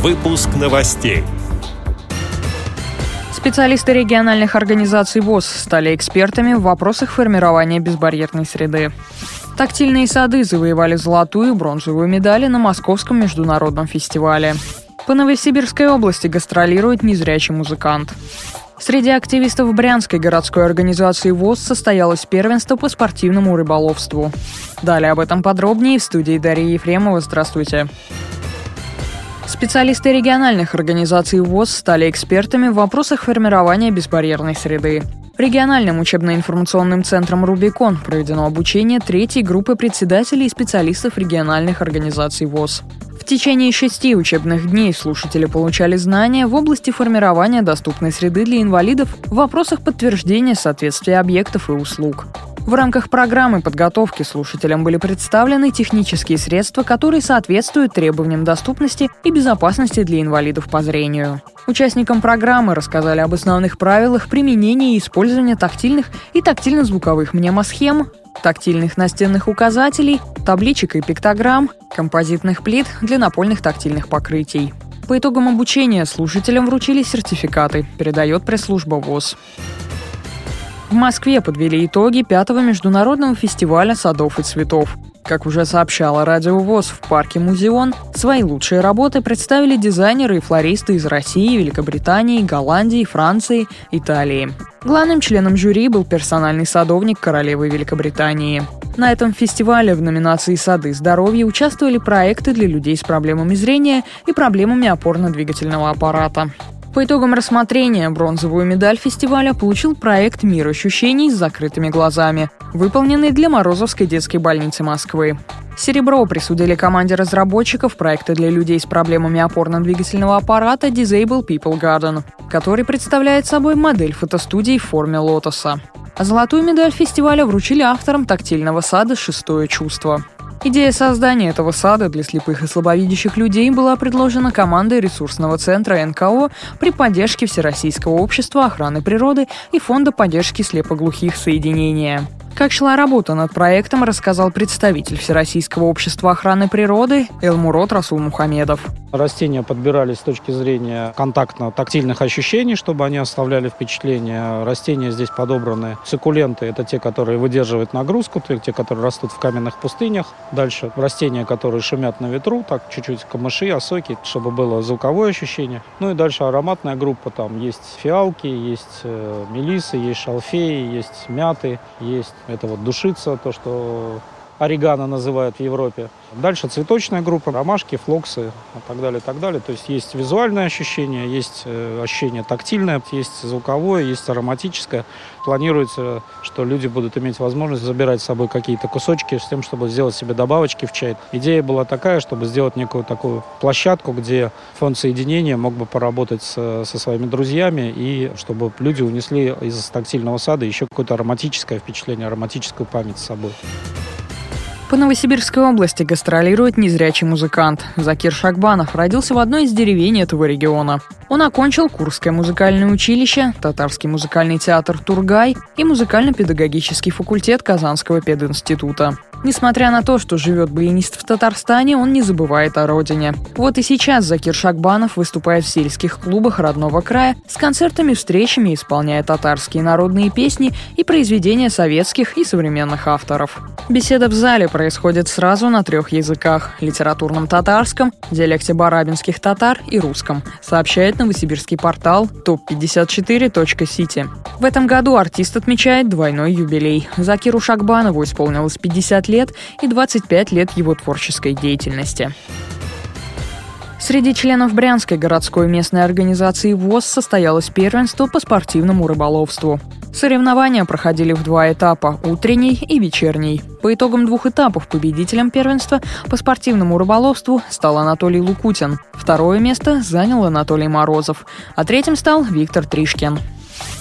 Выпуск новостей. Специалисты региональных организаций ВОЗ стали экспертами в вопросах формирования безбарьерной среды. Тактильные сады завоевали золотую и бронзовую медали на Московском международном фестивале. По Новосибирской области гастролирует незрячий музыкант. Среди активистов Брянской городской организации ВОЗ состоялось первенство по спортивному рыболовству. Далее об этом подробнее в студии Дарья Ефремова. Здравствуйте. Специалисты региональных организаций ВОЗ стали экспертами в вопросах формирования безбарьерной среды. Региональным учебно-информационным центром «Рубикон» проведено обучение третьей группы председателей и специалистов региональных организаций ВОЗ. В течение шести учебных дней слушатели получали знания в области формирования доступной среды для инвалидов в вопросах подтверждения соответствия объектов и услуг. В рамках программы подготовки слушателям были представлены технические средства, которые соответствуют требованиям доступности и безопасности для инвалидов по зрению. Участникам программы рассказали об основных правилах применения и использования тактильных и тактильно-звуковых мнемосхем, тактильных настенных указателей, табличек и пиктограмм, композитных плит для напольных тактильных покрытий. По итогам обучения слушателям вручили сертификаты, передает пресс-служба ВОЗ. В Москве подвели итоги пятого международного фестиваля садов и цветов. Как уже сообщала Радио ВОЗ в парке Музеон, свои лучшие работы представили дизайнеры и флористы из России, Великобритании, Голландии, Франции, Италии. Главным членом жюри был персональный садовник королевы Великобритании. На этом фестивале в номинации «Сады здоровья» участвовали проекты для людей с проблемами зрения и проблемами опорно-двигательного аппарата. По итогам рассмотрения бронзовую медаль фестиваля получил проект «Мир ощущений с закрытыми глазами», выполненный для Морозовской детской больницы Москвы. Серебро присудили команде разработчиков проекта для людей с проблемами опорно-двигательного аппарата Disable People Garden, который представляет собой модель фотостудии в форме лотоса. Золотую медаль фестиваля вручили авторам тактильного сада «Шестое чувство». Идея создания этого сада для слепых и слабовидящих людей была предложена командой ресурсного центра НКО при поддержке Всероссийского общества охраны природы и Фонда поддержки слепоглухих соединения. Как шла работа над проектом, рассказал представитель Всероссийского общества охраны природы Элмурот Расул Мухамедов. Растения подбирались с точки зрения контактно-тактильных ощущений, чтобы они оставляли впечатление. Растения здесь подобраны. Суккуленты – это те, которые выдерживают нагрузку, те, которые растут в каменных пустынях. Дальше растения, которые шумят на ветру, так чуть-чуть камыши, осоки, чтобы было звуковое ощущение. Ну и дальше ароматная группа. Там есть фиалки, есть э, мелисы, есть шалфеи, есть мяты, есть это вот душица, то, что орегано называют в Европе. Дальше цветочная группа, ромашки, флоксы и так далее, и так далее. То есть есть визуальное ощущение, есть э, ощущение тактильное, есть звуковое, есть ароматическое. Планируется, что люди будут иметь возможность забирать с собой какие-то кусочки с тем, чтобы сделать себе добавочки в чай. Идея была такая, чтобы сделать некую такую площадку, где фонд соединения мог бы поработать с, со своими друзьями и чтобы люди унесли из тактильного сада еще какое-то ароматическое впечатление, ароматическую память с собой. По Новосибирской области гастролирует незрячий музыкант. Закир Шакбанов родился в одной из деревень этого региона. Он окончил Курское музыкальное училище, Татарский музыкальный театр «Тургай» и музыкально-педагогический факультет Казанского пединститута. Несмотря на то, что живет баянист в Татарстане, он не забывает о родине. Вот и сейчас Закир Шакбанов выступает в сельских клубах родного края с концертами, встречами, исполняя татарские народные песни и произведения советских и современных авторов. Беседа в зале происходит сразу на трех языках – литературном татарском, диалекте барабинских татар и русском, сообщает новосибирский портал top54.city. В этом году артист отмечает двойной юбилей. Закиру Шакбанову исполнилось 50 лет и 25 лет его творческой деятельности. Среди членов Брянской городской местной организации ВОЗ состоялось первенство по спортивному рыболовству. Соревнования проходили в два этапа – утренний и вечерний. По итогам двух этапов победителем первенства по спортивному рыболовству стал Анатолий Лукутин. Второе место занял Анатолий Морозов, а третьим стал Виктор Тришкин.